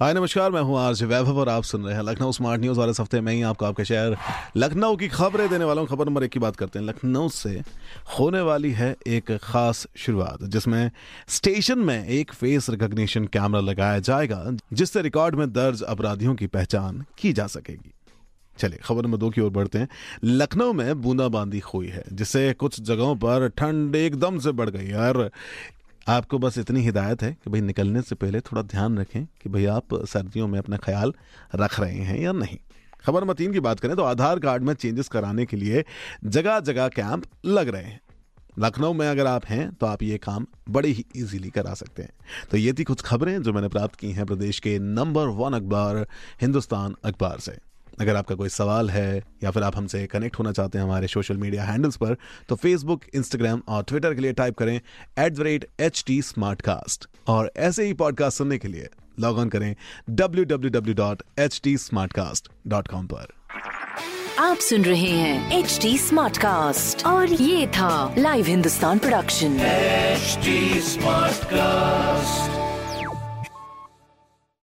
हाय, नमस्कार, मैं हूँ आरजे वैभव और आप सुन रहे हैं लखनऊ स्मार्ट न्यूज़। और इस हफ़्ते में ही आपको आपके शहर लखनऊ की खबरें देने वाला हूँ। खबर नंबर एक की बात करते हैं। लखनऊ से होने वाली है एक खास शुरुआत, जिसमें स्टेशन में एक फेस रिकॉग्निशन कैमरा लगाया जाएगा, जिससे रिकॉर्ड में दर्ज अपराधियों की पहचान की जा सकेगी। चलिए, खबर नंबर दो की ओर बढ़ते हैं। लखनऊ में बूंदाबांदी हुई है, जिससे कुछ जगहों पर ठंड एकदम से बढ़ गई है। और आपको बस इतनी हिदायत है कि भाई निकलने से पहले थोड़ा ध्यान रखें कि भाई आप सर्दियों में अपना ख्याल रख रहे हैं या नहीं। खबर मतीन की बात करें तो आधार कार्ड में चेंजेस कराने के लिए जगह जगह कैंप लग रहे हैं। लखनऊ में अगर आप हैं तो आप ये काम बड़े ही इजीली करा सकते हैं। तो ये थी कुछ खबरें जो मैंने प्राप्त की हैं प्रदेश के नंबर वन अखबार, हिंदुस्तान अखबार से। अगर आपका कोई सवाल है या फिर आप हमसे कनेक्ट होना चाहते हैं हमारे सोशल मीडिया हैंडल्स पर तो फेसबुक इंस्टाग्राम और ट्विटर के लिए टाइप करें at the rate H T smart cast और ऐसे ही पॉडकास्ट सुनने के लिए लॉग ऑन करें www.htsmartcast.com पर. आप सुन रहे हैं एच डी स्मार्ट कास्ट और ये था live Hindustan production HD Smartcast.